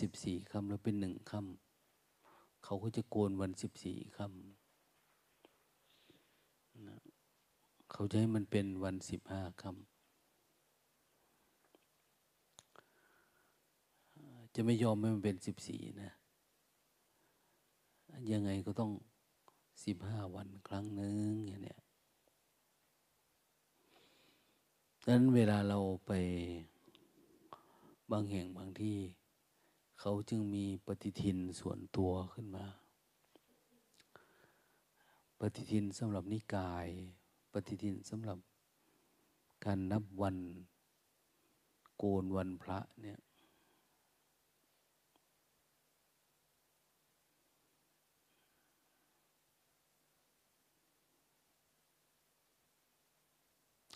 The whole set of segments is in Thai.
สิบสี่ค่ำแล้วเป็นหนึ่งค่ำเขาก็จะโกนวันสิบสี่ค่ำนะเขาจะให้มันเป็นวันสิบห้าค่ำจะไม่ยอมให้มันเป็นสิบสี่นะ ยังไงก็ต้องสิบห้าวันครั้งหนึ่งอย่างเนี้ยดังนั้นเวลาเราไปบางแห่งบางที่ เขาจึงมีปฏิทินส่วนตัวขึ้นมา ปฏิทินสำหรับนิกาย ปฏิทินสำหรับการนับวันโกนวันพระเนี่ย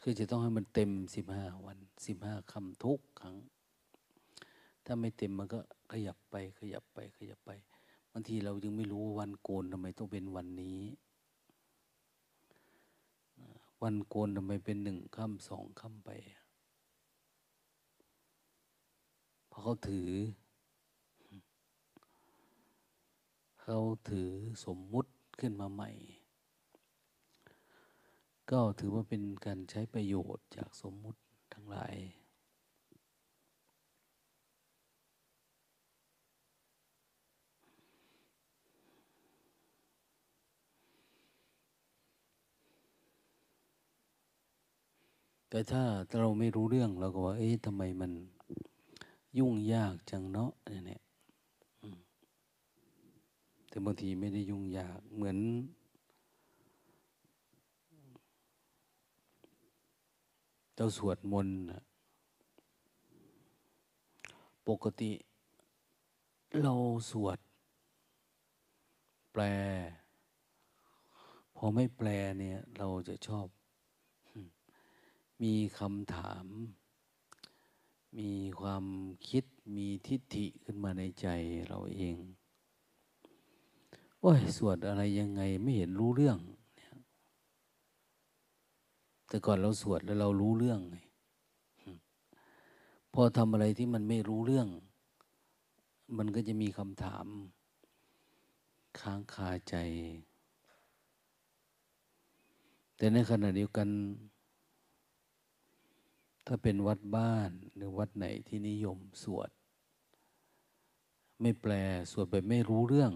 คือจะต้องให้มันเต็มสิบห้าวันสิบห้าคำทุกครั้ง ถ้าไม่เต็มมันก็ขยับไป ขยับไป ขยับไปบางทีเรายังไม่รู้วันโกนทำไมต้องเป็นวันนี้ วันโกนทำไมเป็นหนึ่งค่ำสองค่ำไปเพราะเขาถือ เขาถือสมมุติขึ้นมาใหม่ ก็ถือว่าเป็นการใช้ประโยชน์จากสมมุติทั้งหลาย แต่ถ้าเราไม่รู้เรื่องเราก็ว่า เอ๊ะทำไมมันยุ่งยากจังเนาะเนี่ยแต่บางทีไม่ได้ยุ่งยากเหมือน เราสวดมนต์ปกติ เราสวด แปล พอไม่แปลเนี่ย เราจะชอบ มีคำถาม มีความคิดมีทิฏฐิขึ้นมาในใจเราเอง โอ้ย สวดอะไรยังไงไม่เห็นรู้เรื่อง แต่ก่อนเราสวดแล้วเรารู้เรื่องไงพอทำอะไรที่มันไม่รู้เรื่อง มันก็จะมีคำถาม ค้างคาใจ แต่ในขณะเดียวกัน ถ้าเป็นวัดบ้านหรือวัดไหนที่นิยมสวด ไม่แปลสวดไปไม่รู้เรื่อง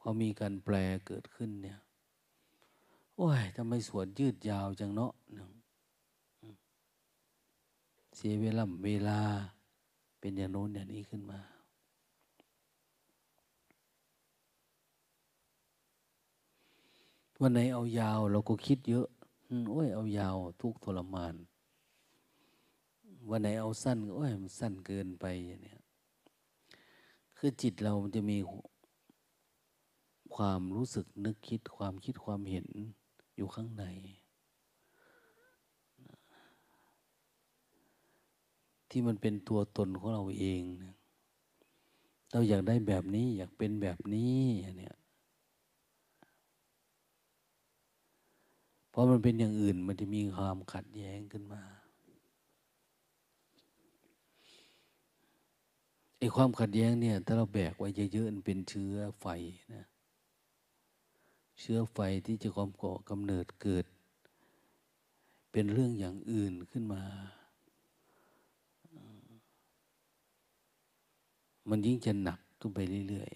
พอมีการแปลเกิดขึ้นเนี่ย โอ้ยทำไมสวดยืดยาวจังเนาะเสียเวลาเวลา เป็นอย่างโน้นอย่างนี้ขึ้นมาวันไหนเอายาวเราก็คิดเยอะ โอ้ยเอายาวทุกทรมาน วันไหนเอาสั้นโอ้ยมันสั้นเกินไปอย่างนี้คือจิตเรามันจะมีความรู้สึกนึกคิดความคิดความเห็นอยู่ข้างใน ที่มันเป็นตัวตนของเราเอง เราอยากได้แบบนี้อยากเป็นแบบนี้เนี่ย เพราะมันเป็นอย่างอื่นมันจะมีความขัดแย้งขึ้นมาไอ้ความขัดแย้งเนี่ย ถ้าเราแบกไว้เยอะๆมันเป็นเชื้อไฟนะเชื้อไฟที่จะความก่อกำเนิดเกิด เป็นเรื่องอย่างอื่นขึ้นมา มันยิ่งจะหนักขึ้นไปเรื่อย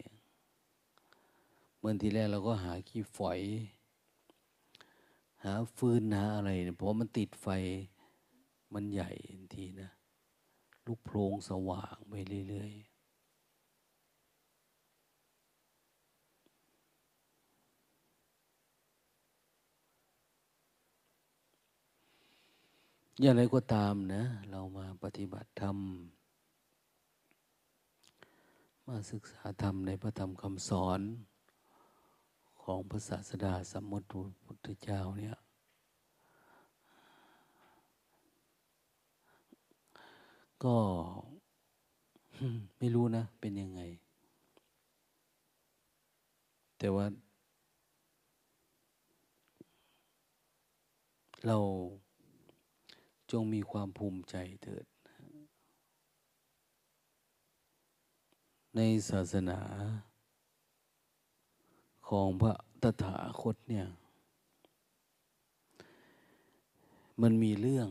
ๆเมื่อทีแรกเราก็หาขี้ฝอย หาฟืนหาอะไรเพราะมันติดไฟมันใหญ่ทีนะลูกโพลงสว่างไปเรื่อยๆอย่างไรก็ตามนะ เรามาปฏิบัติธรรม มาศึกษาธรรมในพระธรรมคำสอน ของพระศาสดาสมมตุพุทธเจ้าเนี่ยก็ไม่รู้นะ เป็นยังไง แต่ว่า เราจงมีความภูมิใจเถิด ในศาสนา ของพระตถาคตเนี่ย มันมีเรื่อง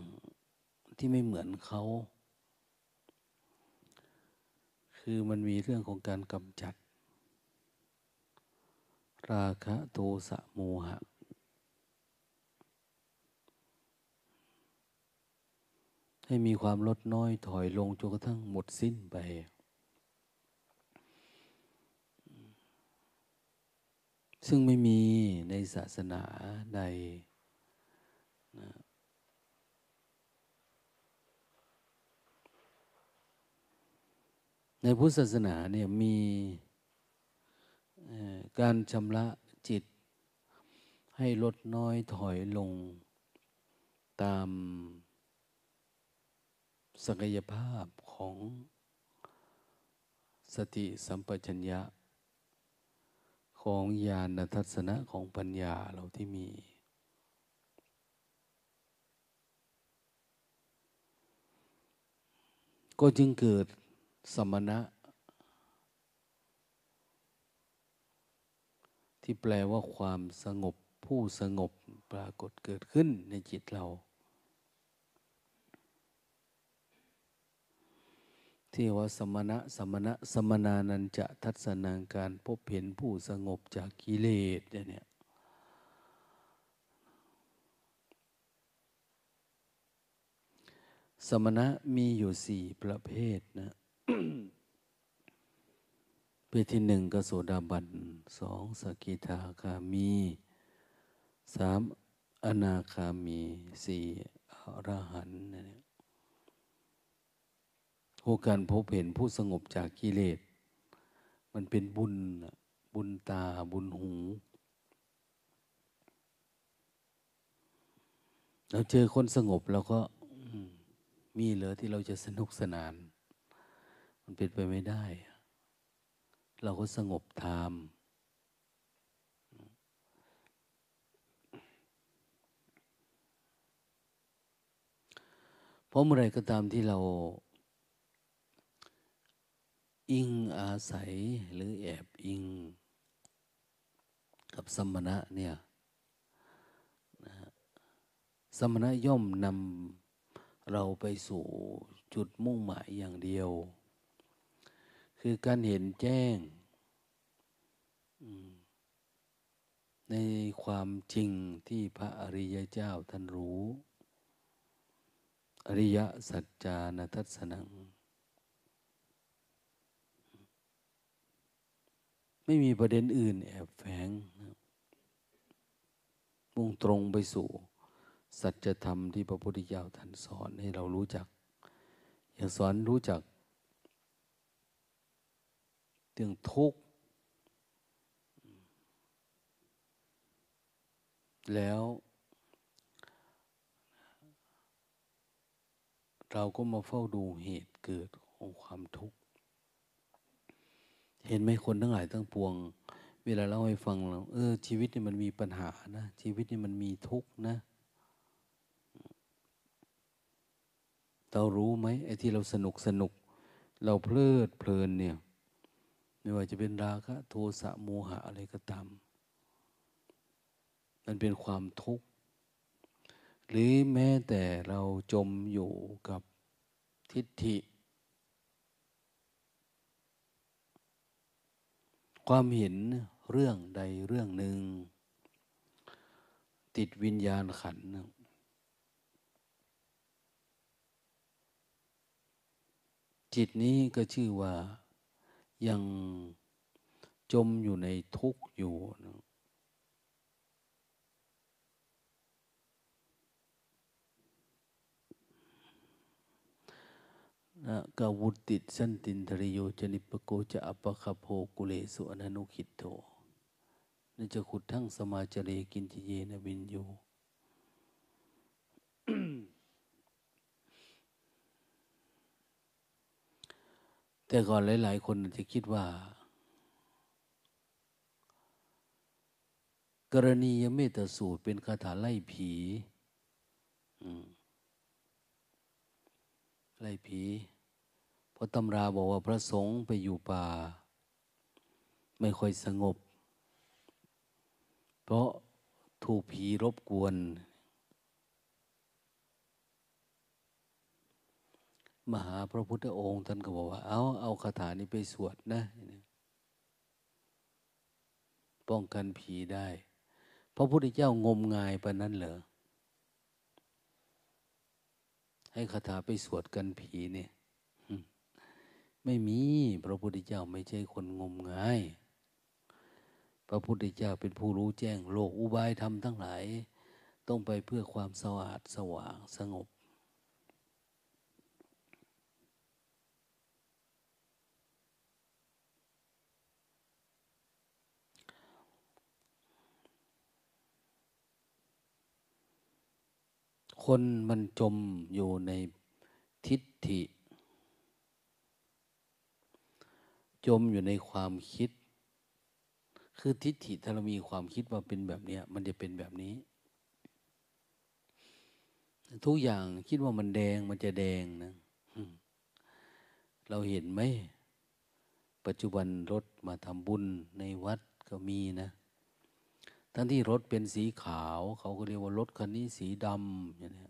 ที่ไม่เหมือนเขา คือมันมีเรื่องของการกำจัด ราคะโทสะโมหะ ให้มีความลดน้อยถอยลงจนกระทั่งหมดสิ้นไป ซึ่งไม่มีในศาสนาใดนะในพุทธศาสนาเนี่ยมีการชำระจิต ให้ลดน้อยถอยลงตามศักยภาพของสติสัมปชัญญะ ของญาณทัศนะของปัญญาเราที่มี ก็จึงเกิดสมณะ ที่แปลว่าความสงบผู้สงบปรากฏเกิดขึ้นในจิตเรา ที่ว่าสมณะสมณะสมนานันจะทัศนาการพบเห็นผู้สงบจากกิเลสเนี่ยสมณะมีอยู่สี่ประเภทนะประเภทที่หนึ่งกโสดาบันสองสกิทาคามีสามอนาคามีสี่อรหันต์เนี่ย โอการพบเห็นผู้สงบจากกิเลส มันเป็นบุญบุญตาบุญหูเราเจอคนสงบเราก็มีเหลือที่เราจะสนุกสนาน มันเป็นไปไม่ได้ เราก็สงบทาม เพราะเมื่อไรก็ตามที่เรา อิงอาศัยหรือแอบอิง กับสมณะเนี่ยนะสมณะย่อมนำเราไปสู่จุดมุ่งหมายอย่างเดียว คือการเห็นแจ้ง ในความจริงที่พระอริยเจ้าท่านรู้ อริยสัจจานัทัศนัง ไม่มีประเด็นอื่น แอบแฝงมุ่งตรงไปสู่ สัจธรรมที่พระพุทธเจ้าท่านสอนให้เรารู้จัก อย่ากสอนรู้จักเรื่องทุกข์แล้วเราก็มาเฝ้าดูเหตุเกิดของความทุกข์ เห็นไหมคนทั้งหลายทั้งปวง เวลาเล่าให้ฟังเราเออ ชีวิตนี่มันมีปัญหานะ ชีวิตนี่มันมีทุกข์นะ เรารู้ไหมไอ้ที่เราสนุกสนุก เราเพลิดเพลินเนี่ย ไม่ว่าจะเป็นราคะโทสะโมหะอะไรก็ตามมันเป็นความทุกข์ หรือแม้แต่เราจมอยู่กับทิฏฐิ ความเห็นเรื่องใดเรื่องหนึ่ง ติดวิญญาณขัน จิตนี้ก็ชื่อว่ายังจมอยู่ในทุกข์อยู่นะ นะกาวุติสันตินทริโยจนิปโกจะอปะคโพกุเลสุอนันุขิตโตนจะขุดทั้งสมาจเรกินจิเยนวินโยแต่ก่อนหลาย ๆ คนจะคิดว่า กรณียเมตสูตรเป็นคาถาไล่ผี ไล่ผีเพราะตำราบอกว่าพระสงฆ์ไปอยู่ป่า ไม่ค่อยสงบ เพราะถูกผีรบกวน มหาพระพุทธองค์ท่านก็บอกว่า เอาเอาคาถานี้ไปสวดนะ ป้องกันผีได้ พระพุทธเจ้างมงายปะนั้นเหรอ ให้คาถาไปสวดกันผีเนี่ยไม่มี พระพุทธเจ้าไม่ใช่คนงมงาย พระพุทธเจ้าเป็นผู้รู้แจ้งโลกอุบายธรรมทั้งหลาย ต้องไปเพื่อความสะอาดสว่างสงบ คนมันจมอยู่ในทิฏฐิ จมอยู่ในความคิด คือทิฏฐิถ้าเรามีความคิดว่าเป็นแบบนี้มันจะเป็นแบบนี้ ทุกอย่างคิดว่ามันแดงมันจะแดงนะเราเห็นไหม ปัจจุบันรถมาทำบุญในวัดก็มีนะ ทั้งที่รถเป็นสีขาว เขาก็เรียกว่ารถคันนี้สีดำอย่างนี้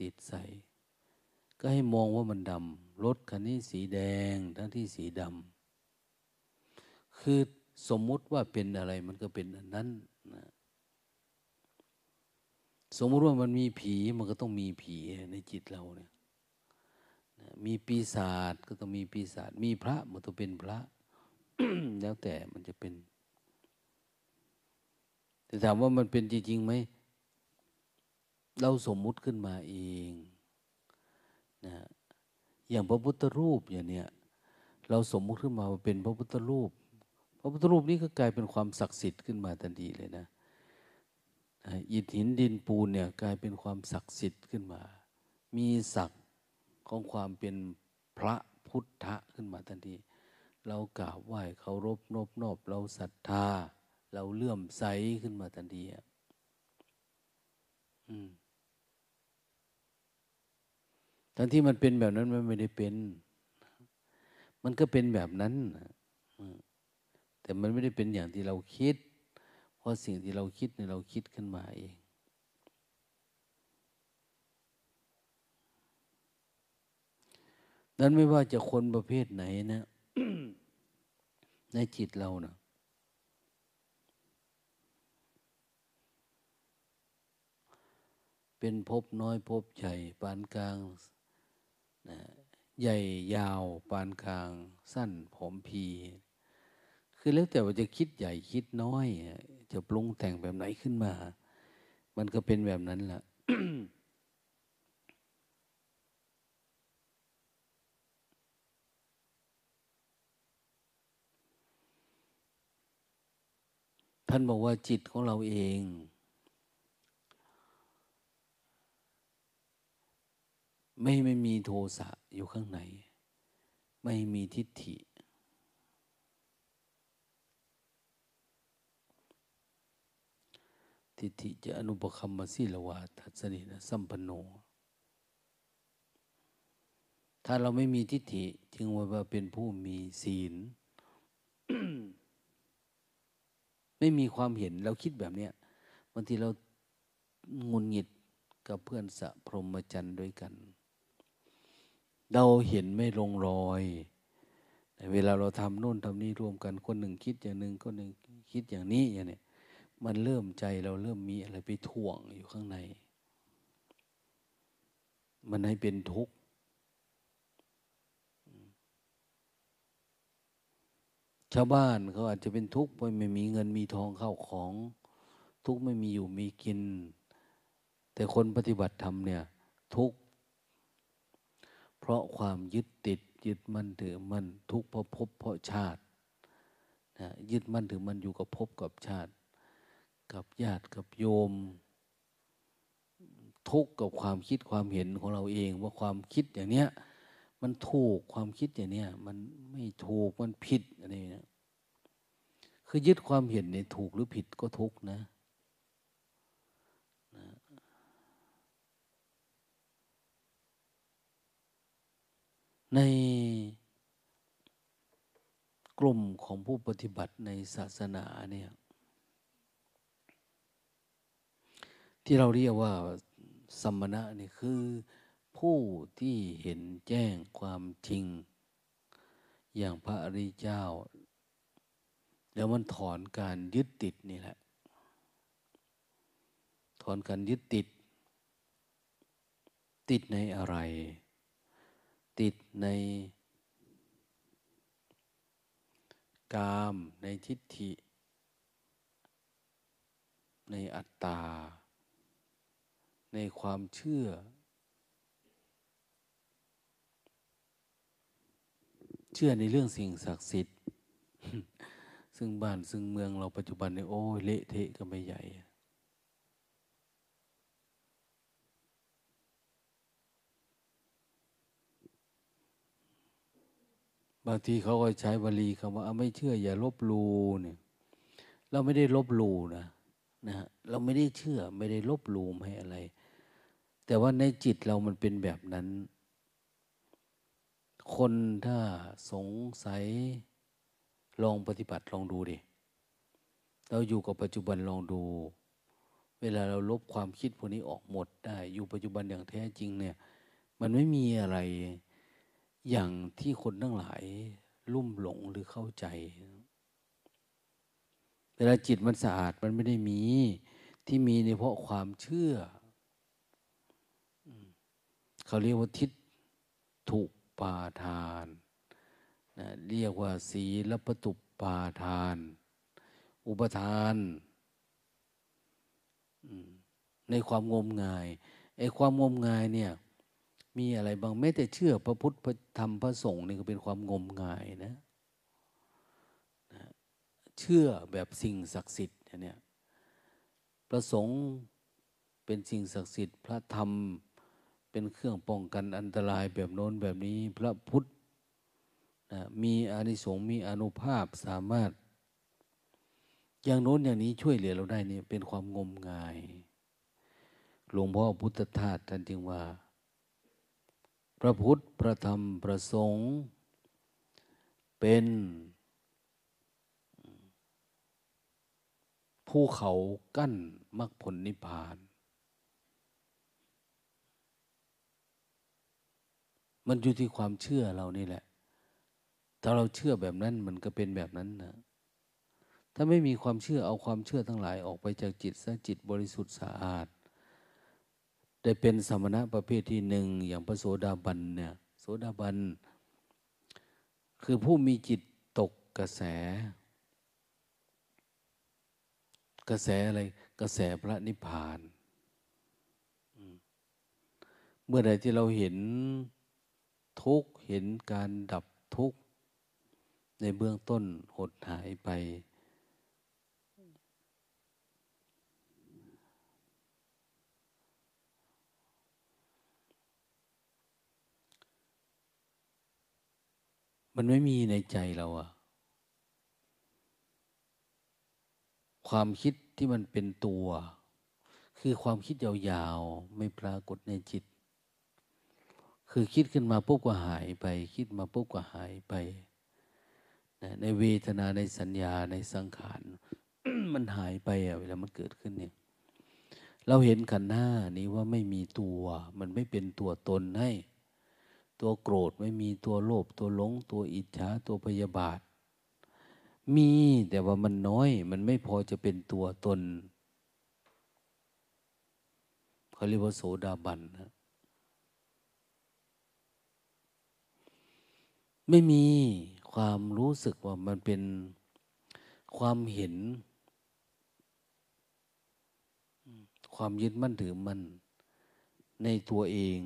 ติดใส่ก็ให้มองว่ามันดำรถคันนี้สีแดง ทั้งที่สีดำคือสมมุติว่าเป็นอะไรมันก็เป็นอันนั้นนะสมมุติว่ามันมีผีมันก็ต้องมีผีในจิตเราเนี่ยมีปีศาจก็ต้องมีปีศาจมีพระมันต้องเป็นพระ แล้วแต่มันจะเป็น แต่ถามว่ามันเป็นจริงๆไหม เราสมมุติขึ้นมาเองนะอย่างพระพุทธรูปอย่างเนี้ยเราสมมุติขึ้นมาว่าเป็นพระพุทธรูป พระพุทธรูปนี้ก็กลายเป็นความศักดิ์สิทธิ์ขึ้นมาทันทีเลยนะอิฐหินดินปูนเนี่ยกลายเป็นความศักดิ์สิทธิ์ขึ้นมา มีศักดิ์ของความเป็นพระพุทธขึ้นมาทันที เรากราบไหว้เคารพนบนอบเราศรัทธา เราเลื่อมใสขึ้นมาทันทีอะทั้งที่มันเป็นแบบนั้นมันไม่ได้เป็น มันก็เป็นแบบนั้น แต่มันไม่ได้เป็นอย่างที่เราคิด เพราะสิ่งที่เราคิดเนี่ยเราคิดขึ้นมาเองนั้นไม่ว่าจะคนประเภทไหนนะ ในจิตเรานะ เป็นภพน้อยภพใหญ่ปานกลางนะใหญ่ยาวปานกลาง สั้นผอมพี คือแล้วแต่ว่าจะคิดใหญ่คิดน้อย จะปรุงแต่งแบบไหนขึ้นมา มันก็เป็นแบบนั้นแหละท่านบอกว่าจิตของเราเอง ไม่ไม่มีโทสะอยู่ข้างใน ไม่มีทิฏฐิ ทิฏฐิจะอนุปคัมมสิลวาทัศนินะสัมปโน ถ้าเราไม่มีทิฏฐิ จึงว่าเป็นผู้มีศีล ไม่มีความเห็นเราคิดแบบเนี้ยบางทีเรางุนหงิดกับเพื่อนสะพรหมจรรย์ด้วยกัน เราเห็นไม่ลงรอยเวลาเราทำโน่นทำนี่รวมกันคนหนึ่งคิดอย่างหนึ่งคนหนึ่งคิดอย่างนี้อย่างนี้มันเริ่มใจเราเริ่มมีอะไรไปถ่วงอยู่ข้างใน มันให้เป็นทุกข์ชาวบ้านเขาอาจจะเป็นทุกข์เพราะไม่มีเงินมีทองเข้าของ ทุกข์ไม่มีอยู่มีกิน แต่คนปฏิบัติธรรมเนี่ย ทุกข์ เพราะความยึดติด ยึดมั่นถือมั่นทุกข์เพราะภพเพราะชาตินะยึดมั่นถือมั่นอยู่กับภพกับชาติ กับญาติกับโยม ทุกข์กับความคิดความเห็นของเราเอง ว่าความคิดอย่างเนี้ยมันถูกความคิดอย่างเนี้ยมันไม่ถูกมันผิดอะไรนะคือยึดความเห็นในถูกหรือผิดก็ทุกข์นะ ในกลุ่มของผู้ปฏิบัติในศาสนาเนี่ยที่เราเรียกว่าสมณะนี่คือ ผู้ที่เห็นแจ้งความจริง อย่างพระอริยเจ้า แล้วมันถอนการยึดติดนี่แหละ ถอนการยึดติด ติดในอะไร ติดในกามในทิฏฐิ ในอัตตา ในความเชื่อ เชื่อในเรื่องสิ่งศักดิ์สิทธิ์ ซึ่งบ้านซึ่งเมืองเราปัจจุบันเนี่ยโอ้เละเทะก็ไม่ใหญ่ บางทีเขาก็ใช้วลีคำว่าไม่เชื่อ อย่าลบลูเนี่ย เราไม่ได้ลบลูนะนะฮะเราไม่ได้เชื่อไม่ได้ลบลูไม่อะไร แต่ว่าในจิตเรามันเป็นแบบนั้น คนถ้าสงสัยลองปฏิบัติลองดูดิเราอยู่กับปัจจุบันลองดู เวลาเราลบความคิดพวกนี้ออกหมดได้ อยู่ปัจจุบันอย่างแท้จริงเนี่ย มันไม่มีอะไร อย่างที่คนทั้งหลายลุ่มหลงหรือเข้าใจ เวลาจิตมันสะอาดมันไม่ได้มี ที่มีในเพราะความเชื่อ เขาเรียกว่าทิฏถูกปาทานนะเรียกว่าศีลปตุปาทาน อุปทานในความงมงายไอ้ความงมงายเนี่ย มีอะไรบางแม้แต่เชื่อพระพุทธพระธรรมพระสงฆ์นี่ก็เป็นความงมงายนะนะเชื่อแบบสิ่งศักดิ์สิทธิ์เนี่ยพระสงฆ์เป็นสิ่งศักดิ์สิทธิ์ พระธรรมเป็นเครื่องป้องกันอันตรายแบบโน้นแบบนี้ พระพุทธนะมีอานิสงส์มีอนุภาพสามารถ อย่างโน้นอย่างนี้ช่วยเหลือเราได้นี่เป็นความงมงาย หลวงพ่อพุทธทาสท่านจึงว่า พระพุทธ พระธรรม พระสงฆ์เป็นภูเขากั้นมรรคผลนิพพาน มันอยู่ที่ความเชื่อเรานี่แหละ ถ้าเราเชื่อแบบนั้นมันก็เป็นแบบนั้นนะถ้าไม่มีความเชื่อเอาความเชื่อทั้งหลายออกไปจากจิตซะจิตบริสุทธิ์สะอาด ได้เป็นสมณะประเภทที่หนึ่งอย่างพระโสดาบันเนี่ยโสดาบัน คือผู้มีจิตตกกระแส กระแสอะไรกระแสพระนิพพานเมื่อใดที่เราเห็นทุกเห็นการดับทุกในเบื้องต้นหดหายไป มันไม่มีในใจเราอะความคิดที่มันเป็นตัว คือความคิดยาวๆ ไม่ปรากฏในจิต คือคิดขึ้นมาปุ๊บก็หายไป คิดมาปุ๊บก็หายไปในเวทนาในสัญญาในสังขาร มันหายไปอะเวลามันเกิดขึ้นเนี่ย เราเห็นขันหน้านี้ว่าไม่มีตัว มันไม่เป็นตัวตนให้ ตัวโกรธไม่มีตัวโลภตัวหลง ตัวอิจฉาตัวพยาบาท มีแต่ว่ามันน้อย มันไม่พอจะเป็นตัวตนเขาเรียกว่าโสดาบันนะไม่มีความรู้สึกว่ามันเป็นความเห็น ความยึดมั่นถือมันในตัวเอง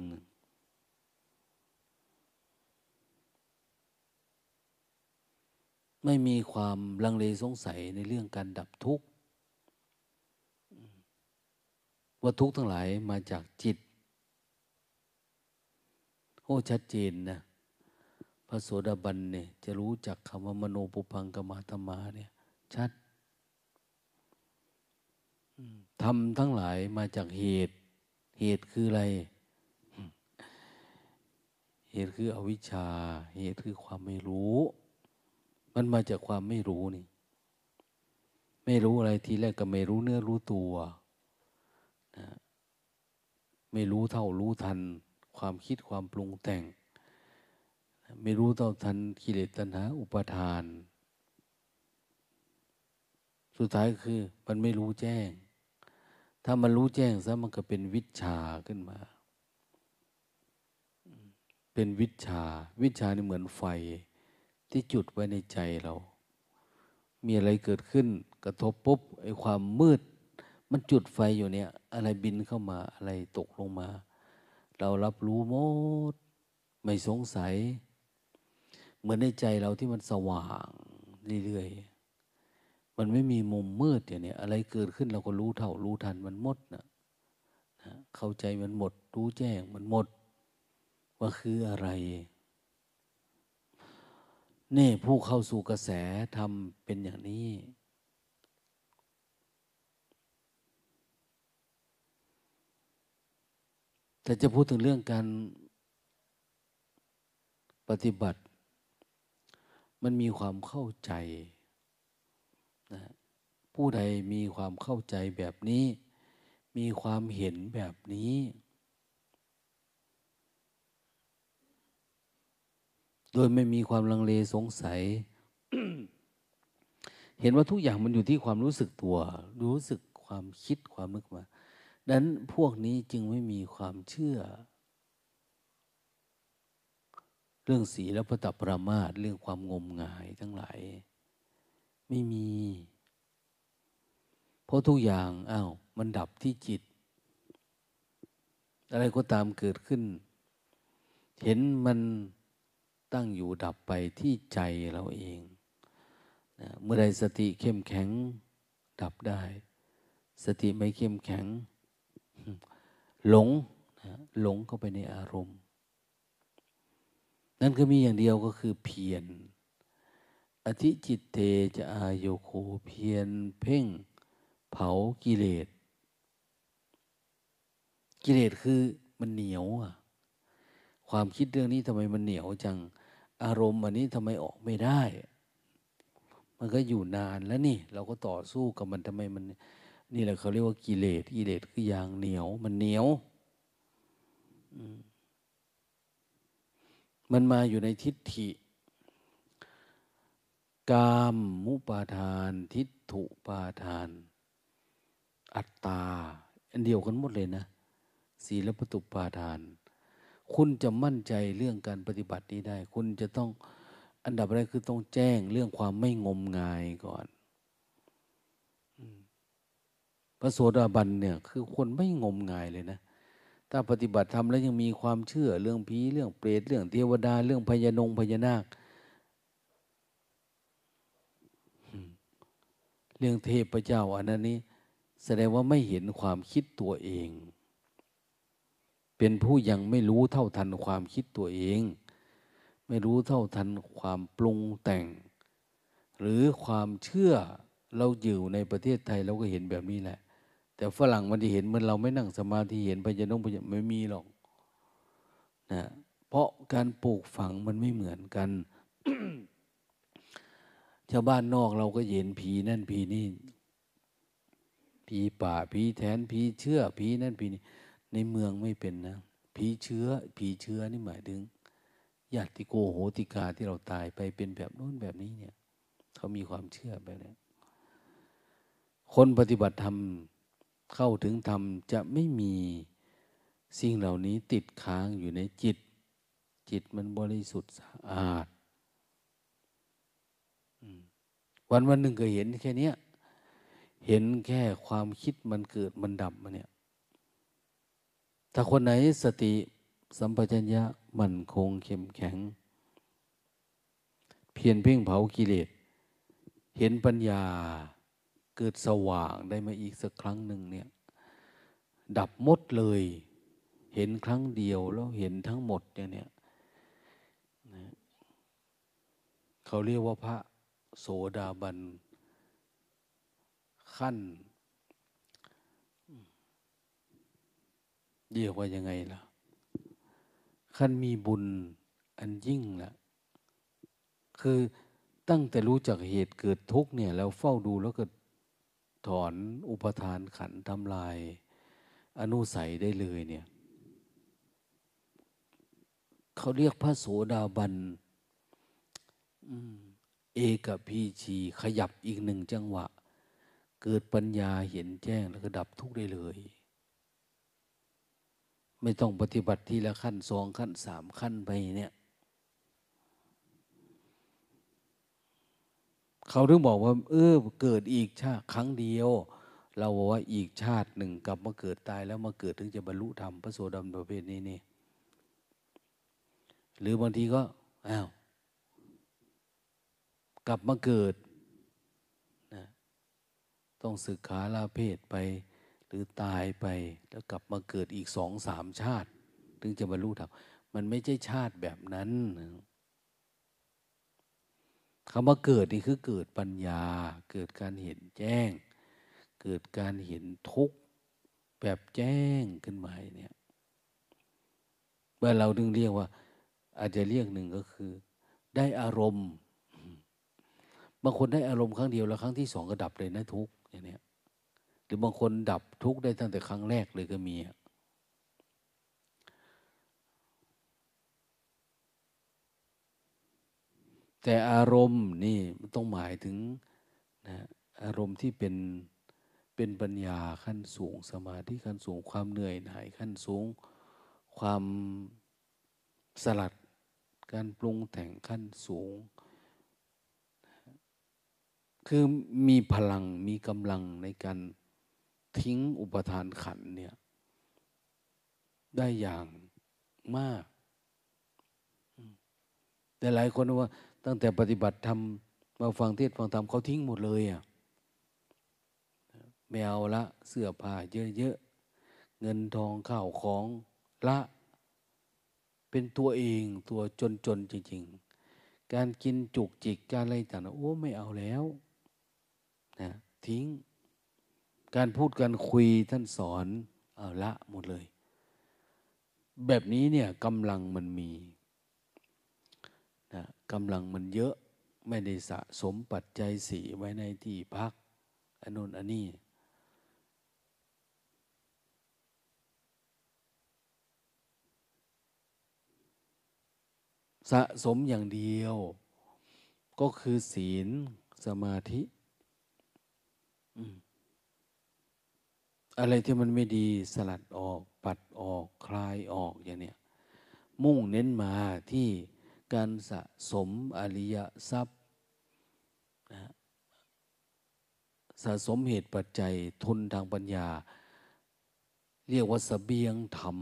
ไม่มีความลังเลสงสัยในเรื่องการดับทุกข์ว่าทุกข์ทั้งหลายมาจากจิตโอ้ชัดเจนนะพระโสดาบันเนี่ยจะรู้จักคำว่ามโนปุพังกมาธรรมาเนี่ยชัดทำทั้งหลายมาจากเหตุ เหตุคืออะไร เหตุคืออวิชชา เหตุคือความไม่รู้ มันมาจากความไม่รู้นี่ ไม่รู้อะไรทีแรกก็ไม่รู้เนื้อรู้ตัวนะไม่รู้เท่ารู้ทัน ความคิดความปรุงแต่ง ไม่รู้เท่าทันกิเลสตัณหาอุปทาน สุดท้ายคือ มันไม่รู้แจ้ง ถ้ามันรู้แจ้งซะมันก็เป็นวิชาขึ้นมา เป็นวิชา วิชานี่เหมือนไฟ ที่จุดไว้ในใจเรา มีอะไรเกิดขึ้น กระทบปุ๊บไอ้ความมืด มันจุดไฟอยู่เนี่ย อะไรบินเข้ามาอะไรตกลงมา เรารับรู้หมด ไม่สงสัย เหมือนในใจเราที่มันสว่างเรื่อยๆ มันไม่มีมุมมืดอย่างนี้อะไรเกิดขึ้นเราก็รู้เท่ารู้ทันมันหมดนะนะเข้าใจมันหมด รู้แจ้งมันหมด ว่าคืออะไร นี่ผู้เข้าสู่กระแสทำเป็นอย่างนี้ แต่จะพูดถึงเรื่องการปฏิบัติ มันมีความเข้าใจนะผู้ใดมีความเข้าใจแบบนี้ มีความเห็นแบบนี้ โดยไม่มีความลังเลสงสัย เห็นว่าทุกอย่างมันอยู่ที่ความรู้สึกตัว รู้สึกความคิดความนึกมาดังนั้นพวกนี้จึงไม่มีความเชื่อ เรื่องสีและพระตปรามาตเรื่องความงมงายทั้งหลาย ไม่มี เพราะทุกอย่างอา้าวมันดับที่จิต อะไรก็ตามเกิดขึ้น เห็นมัน ตั้งอยู่ดับไปที่ใจเราเองนะเมื่อใดสติเข้มแข็งดับได้ สติไม่เข้มแข็ง หลงนะหลงเข้าไปในอารมณ์ นั่นก็มีอย่างเดียวก็คือเพียรอธิจิตเตจะอาโยโคเพียรเพ่ง เผากิเลส กิเลสคือมันเหนียวอะความคิดเรื่องนี้ทำไมมันเหนียวจัง อารมณ์อันนี้ทำไมออกไม่ได้ มันก็อยู่นานแล้วนี่ เราก็ต่อสู้กับมันทำไมมัน นี่แหละเขาเรียกว่ากิเลสกิเลสคือยางเหนียว มันเหนียวมันมาอยู่ในทิฏฐิ กามมุปาทาน ทิฏฐุปาทาน อัตตา อันเดียวกันหมดเลยนะ ศีลปตุปาทาน คุณจะมั่นใจเรื่องการปฏิบัตินี้ได้ คุณจะต้องอันดับแรกคือต้องแจ้งเรื่องความไม่งมงายก่อนพระโสดาบันเนี่ยคือคนไม่งมงายเลยนะ ถ้าปฏิบัติทำแล้วยังมีความเชื่อเรื่องผีเรื่องเปรตเรื่องเทวดา เรื่องพญานงพญานาค เรื่องเทพเจ้าอันนั้นนี้ แสดงว่าไม่เห็นความคิดตัวเอง เป็นผู้ยังไม่รู้เท่าทันความคิดตัวเอง ไม่รู้เท่าทันความปรุงแต่ง หรือความเชื่อเราอยู่ในประเทศไทยเราก็เห็นแบบนี้แหละ แต่ฝรั่งมันจะเห็นเหมือนเราไม่นั่งสมาธิเห็นพญานงพญาไม่มีหรอกนะเพราะการปลูกฝังมันไม่เหมือนกันชาวบ้านนอกเราก็เห็นผีนั่นผีนี่ผีป่าผีแทนผีเชื่อผีนั่นผีนี่ ในเมืองไม่เป็นนะผีเชื้อ ผีเชื้อนี่หมายถึงญาติโกโหติกาที่เราตายไปเป็นแบบโน้นแบบนี้เนี่ย เขามีความเชื่อแบบนี้คนปฏิบัติธรรมเข้าถึงธรรมจะไม่มีสิ่งเหล่านี้ติดค้างอยู่ในจิต จิตมันบริสุทธิ์สะอาดวันวันหนึ่งก็เห็นแค่นี้เห็นแค่ความคิดมันเกิดมันดับมาเนี่ย ถ้าคนไหนสติสัมปชัญญะมั่นคงเข้มแข็ง เพียรเพ่งเผากิเลส เห็นปัญญาเกิดสว่างได้มาอีกสักครั้งหนึ่งเนี่ยดับหมดเลย เห็นครั้งเดียวแล้วเห็นทั้งหมดเนี่ยเนี่ยเขาเรียกว่าพระโสดาบันขั้น เรียกว่ายังไงล่ะขั้นมีบุญอันยิ่งละคือตั้งแต่รู้จักเหตุเกิดทุกเนี่ยแล้วเฝ้าดูแล้วก็ถอนอุปทานขันทำลาย อนุสัยได้เลยเนี่ยเขาเรียกพระโสดาบันเอกพีชีขยับอีกหนึ่งจังหวะ เกิดปัญญาเห็นแจ้งแล้วก็ดับทุกข์ได้เลย ไม่ต้องปฏิบัติทีละขั้นสองขั้นสามขั้นไปเนี่ย เขาถึงบอกว่า เออเกิดอีกชาติครั้งเดียว เราบอกว่าอีกชาติหนึ่งกลับมาเกิดตายแล้วมาเกิดถึงจะบรรลุธรรมพระโสดาบันประเภทนี้นี่หรือบางทีก็อ้าวกลับมาเกิดนะต้องศึกขาลาเพศไป รือตายไปแล้วกลับมาเกิดอีกสองสามชาติ ถึงจะบรรลุธรรมมันไม่ใช่ชาติแบบนั้นคำว่าเกิดนี่คือเกิดปัญญา เกิดการเห็นแจ้ง เกิดการเห็นทุกข์แบบแจ้งขึ้นมาเนี่ยเมื่อเราดึงเรียกว่า อาจจะเรียกหนึ่งก็คือ ได้อารมณ์บางคนได้อารมณ์ครั้งเดียวแล้วครั้งที่สองก็ดับเลยนะทุกอย่างนี้ หรือบางคนดับทุกข์ได้ตั้งแต่ครั้งแรกเลยก็มี แต่อารมณ์นี่มันต้องหมายถึงนะอารมณ์ที่เป็นเป็นปัญญาขั้นสูงสมาธิขั้นสูงความเหนื่อยหน่ายขั้นสูง ความสลัด การปรุงแต่งขั้นสูง คือมีพลังมีกำลังในการ ทิ้งอุปทานขันเนี่ย ได้อย่างมาก แต่หลายคนว่า ตั้งแต่ปฏิบัติธรรมาฟังเทศฟังธรรมเขาทิ้งหมดเลยอะแมวละ เสื้อผ้าเยอะๆ เงินทองข้าวของละ เป็นตัวเองตัวจนๆ จริง ๆ การกินจุกจิกการอะไรต่างๆโอ้ไม่เอาแล้วนะทิ้ง การพูดการคุยท่านสอนเอาละหมดเลย แบบนี้เนี่ยกำลังมันมีนะกำลังมันเยอะไม่ได้สะสมปัจจัยสีไว้ในที่พักอันนู้นอันนี้สะสมอย่างเดียว ก็คือศีลสมาธิ อ อะไรที่มันไม่ดีสลัดออก ปัดออกคลายออกอย่างเนี้ยมุ่งเน้นมาที่การสะสมอริยทรัพย์นะสะสมเหตุปัจจัยทุนทางปัญญา เรียกว่าสเสบียงธรรม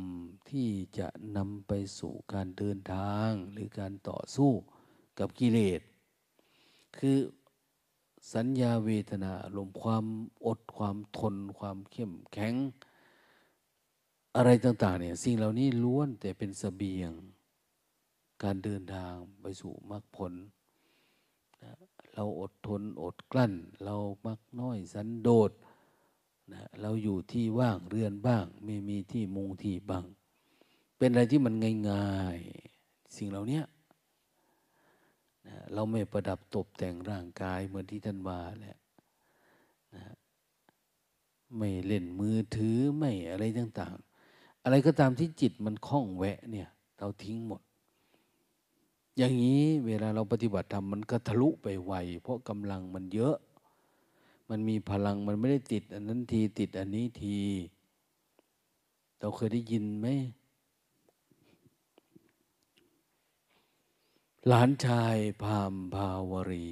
ที่จะนำไปสู่การเดินทางหรือการต่อสู้กับกิเลส คือ สัญญาเวทนาลมความอดความทน ความเข้มแข็ง อะไรต่าง ๆ เนี่ยสิ่งเหล่านี้ล้วนแต่เป็นสเสบียง การเดินทางไปสู่มรรคผล เราอดทนอดกลั้น เรามักน้อยสันโดษนะเราอยู่ที่ว่างเรือนบ้าง ไม่มีที่มุงที่บัง เป็นอะไรที่มันง่าย ๆ สิ่งเหล่านี้ นะเราไม่ประดับตกแต่งร่างกายเหมือนที่ท่านว่าแหละนะไม่เล่นมือถือไม่อะไรต่างๆ อะไรก็ตามที่จิตมันคล้องแวะเนี่ย เราทิ้งหมด อย่างนี้เวลาเราปฏิบัติธรรมมันก็ทะลุไปไวเพราะกำลังมันเยอะ มันมีพลังมันไม่ได้ติด อันนั้นทีติดอันนี้ที เราเคยได้ยินไหม หลานชายพามภาวรี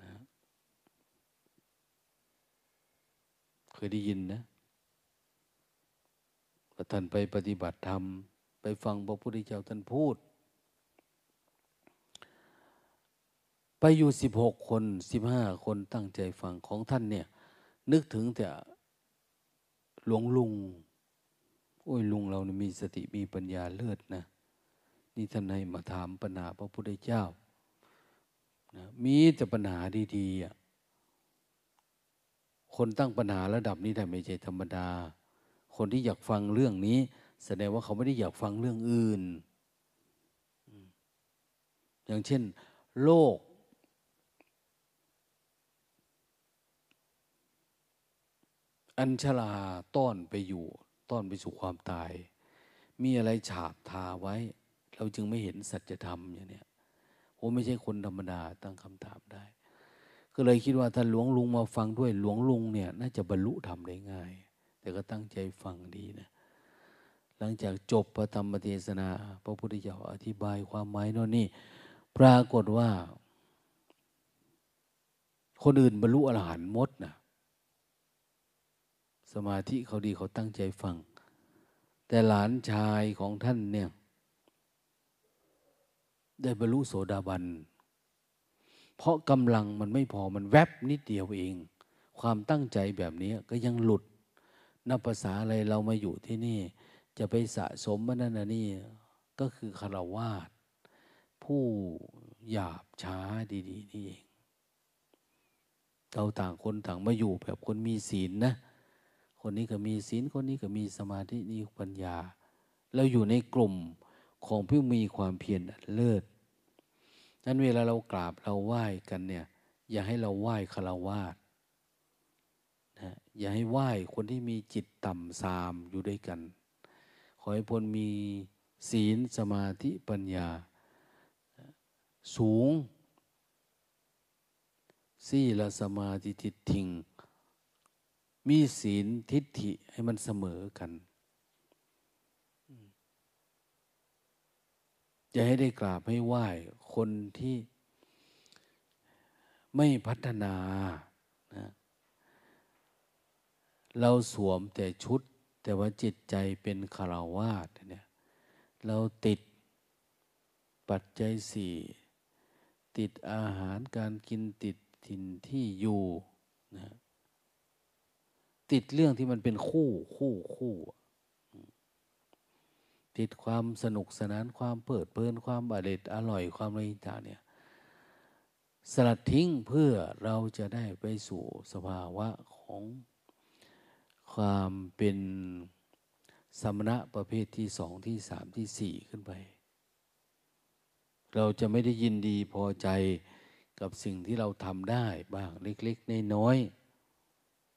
นะเคยได้ยินนะว่าท่านไปปฏิบัติธรรม ไปฟังพระพุทธเจ้าท่านพูด ไปอยู่สิบหกคนสิบห้าคนตั้งใจฟังของท่านเนี่ย นึกถึงแต่หลวงลุง โอ้ยลุงเรานี่มีสติมีปัญญาเลิศนะี่ท่านให้มาถามปัญหาพระพุทธเจ้านะมีแต่ปัญหาดีๆคนตั้งปัญหาระดับนี้ได้ไม่ใช่ธรรมดา คนที่อยากฟังเรื่องนี้ แสดงว่าเขาไม่ได้อยากฟังเรื่องอื่น อย่างเช่น โลก อัญชลาต้อนไปอยู่ ต้อนไปสู่ความตาย มีอะไรฉาบทาไว้ เราจึงไม่เห็นสัจธรรมอย่างเนี้ยโอ้ไม่ใช่คนธรรมดาตั้งคำถามได้ ก็เลยคิดว่าถ้าหลวงลุงมาฟังด้วยหลวงลุงเนี่ย น่าจะบรรลุธรรมได้ง่าย แต่ก็ตั้งใจฟังดีนะหลังจากจบพระธรรมเทศนา พระพุทธเจ้าอธิบายความหมายโน่นนี่ปรากฏว่า คนอื่นบรรลุอรหันต์มดนะสมาธิเขาดีเขาตั้งใจฟัง แต่หลานชายของท่านเนี่ย ได้บรรลุโสดาบัน เพราะกำลังมันไม่พอมันแวบนิดเดียวเอง ความตั้งใจแบบนี้ก็ยังหลุดนับภาษาอะไรเรามาอยู่ที่นี่ จะไปสะสมมันนั่นนี่ก็คือคารวาสผู้หยาบช้าดีๆนี่เองเราต่างคนต่างมาอยู่แบบคนมีศีลนะ คนนี้ก็มีศีลคนนี้ก็มีสมาธินี่ปัญญา เราอยู่ในกลุ่ม ของผู้มีความเพียรเลิศนั้นเวลาเรากราบเราไหว้กันเนี่ย อย่าให้เราไหว้คารวาสนะอย่าให้ไหว้คนที่มีจิตต่ำซามอยู่ด้วยกัน ขอให้พลมีศีลสมาธิปัญญา สูงสี่ละสมาธิทิฏฐิง มีศีลทิฏฐิให้มันเสมอกัน จะให้ได้กราบให้ไหว้คนที่ไม่พัฒนานะเราสวมแต่ชุด แต่ว่าจิตใจเป็นคาราวาสเนี่ยเราติดปัจจัยสี่ติดอาหารการกินติดถิ่นที่อยู่นะติดเรื่องที่มันเป็นคู่คู่คู่ ติดความสนุกสนานความเปิดเพลินความอร่อยอร่อยความอะไรต่างเนี่ยสลัดทิ้งเพื่อเราจะได้ไปสู่สภาวะของความเป็นสมณะประเภทที่สองที่สามที่สี่ขึ้นไป เราจะไม่ได้ยินดีพอใจกับสิ่งที่เราทำได้บ้างเล็กๆน้อย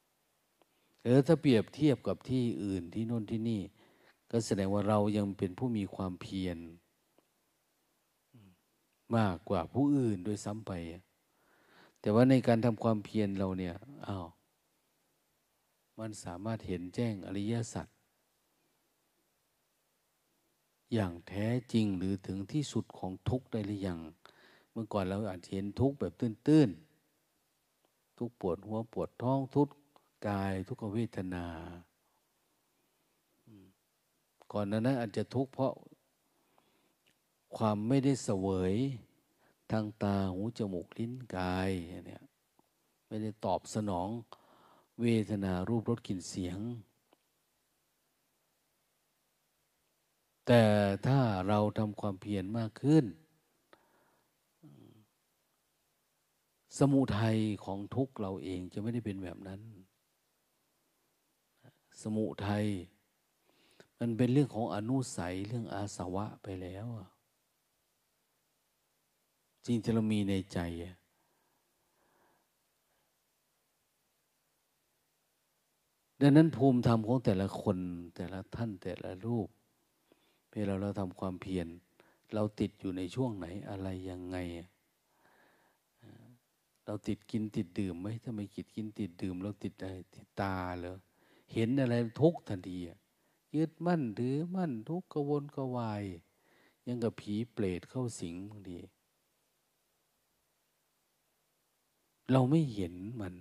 ๆเออถ้าเปรียบเทียบกับที่อื่นที่โน่นที่นี่ ก็แสดงว่าเรายังเป็นผู้มีความเพียรมากกว่าผู้อื่นด้วยซ้ำไป แต่ว่าในการทำความเพียรเราเนี่ยอ้าวมันสามารถเห็นแจ้งอริยสัจอย่างแท้จริงหรือถึงที่สุดของทุกได้หรือยัง เมื่อก่อนเราอาจเห็นทุกแบบตื้นๆ ทุกปวดหัวปวดท้องทุกกายทุกเวทนา ก่อนนั้นอาจจะทุกข์เพราะความไม่ได้เสวยทางตาหูจมูกลิ้นกายเนี่ยไม่ได้ตอบสนองเวทนารูปรสกลิ่นเสียง แต่ถ้าเราทำความเพียรมากขึ้น สมุทัยของทุกเราเองจะไม่ได้เป็นแบบนั้น สมุทัย มันเป็นเรื่องของอนุสัยเรื่องอาสวะไปแล้วจริงที่เรามีในใจดังนั้นภูมิธรรมของแต่ละคนแต่ละท่านแต่ละรูปเวลาเราทำความเพียรเราติดอยู่ในช่วงไหนอะไรยังไง เราติดกินติดดื่มไหมถ้าไม่กินกินติดดื่ม เราติดอะไรติดตาเหรอเห็นอะไรทุกทันที ยึดมั่นถือมั่นทุกกวนกวาย ยังกับผีเปรตเข้าสิงบางทีเราไม่เห็นมัน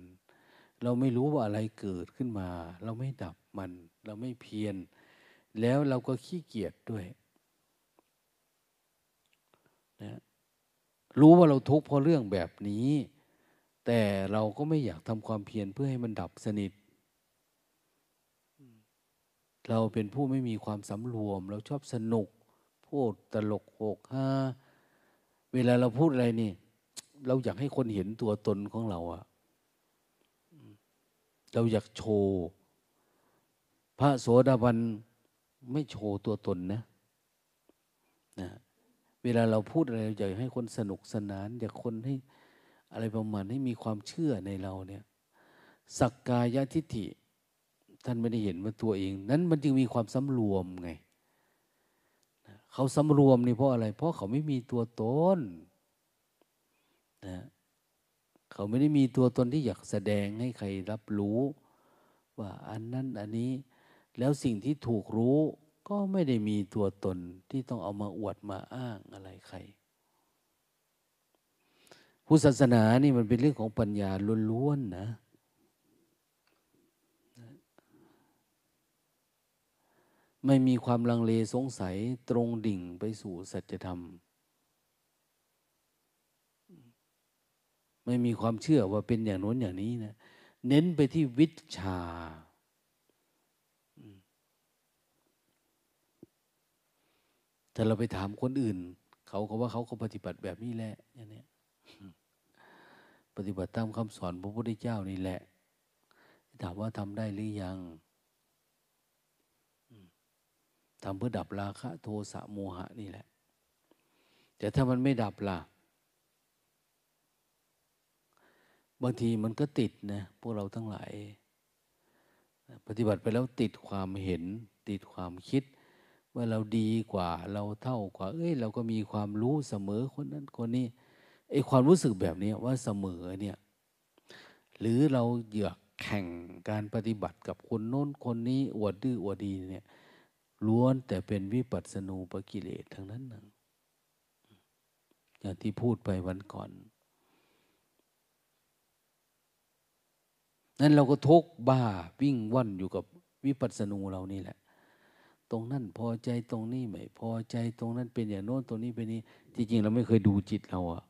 เราไม่รู้ว่าอะไรเกิดขึ้นมา เราไม่ดับมัน เราไม่เพียรแล้วเราก็ขี้เกียจด้วยนะรู้ว่าเราทุกข์เพราะเรื่องแบบนี้ แต่เราก็ไม่อยากทำความเพียรเพื่อให้มันดับสนิท เราเป็นผู้ไม่มีความสำรวม เราชอบสนุก พูดตลกโหกฮาเวลาเราพูดอะไรนี่ เราอยากให้คนเห็นตัวตนของเราอะเราอยากโชว์ พระโสดาบันไม่โชว์ตัวตนนะนะเวลาเราพูดอะไรอยากให้คนสนุกสนาน อยากคนให้อะไรประมาณให้มีความเชื่อในเราเนี่ยสักกายทิฏฐิ ท่านไม่ได้เห็นว่าตัวเอง นั้นมันจึงมีความสำรวมไงเขาสำรวมนี่เพราะอะไร เพราะเขาไม่มีตัวตนนะเขาไม่ได้มีตัวตนที่อยากแสดงให้ใครรับรู้ ว่าอันนั้นอันนี้ แล้วสิ่งที่ถูกรู้ก็ไม่ได้มีตัวตนที่ต้องเอามาอวดมาอ้างอะไรใครพุทธศาสนานี่มันเป็นเรื่องของปัญญาล้วนๆนะ ไม่มีความลังเลสงสัยตรงดิ่งไปสู่สัจธรรม ไม่มีความเชื่อว่าเป็นอย่างโน้นอย่างนี้นะ เน้นไปที่วิชาแต่เราไปถามคนอื่น เขาก็ว่าเขาก็ปฏิบัติแบบนี้แหละอย่างนี้ปฏิบัติตามคำสอนพระพุทธเจ้านี่แหละ ถามว่าทำได้หรือยัง ทำเพื่อดับราคะ โทสะโมหะนี่แหละ แต่ถ้ามันไม่ดับล่ะ บางทีมันก็ติดนะพวกเราทั้งหลาย ปฏิบัติไปแล้วติดความเห็น ติดความคิด ว่าเราดีกว่าเราเท่ากว่า เอ้ย เราก็มีความรู้เสมอคนนั้นคนนี้ไอ้ความรู้สึกแบบนี้ว่าเสมอเนี่ยหรือเราเหยือกแข่งการปฏิบัติกับคนโน้นคนนี้อวดดื้ออวดดีเนี่ย ล้วนแต่เป็นวิปัสสนูปกิเลสทั้งนั้นนะอย่างที่พูดไปวันก่อน นั้นเราก็ทุกบ้าวิ่งว่อนอยู่กับวิปัสสนูเรานี่แหละ ตรงนั้นพอใจตรงนี้ไม่พอใจตรงนั้นเป็นอย่างโน้นตรงนี้เป็นนี้ จริงๆ เราไม่เคยดูจิตเราอะ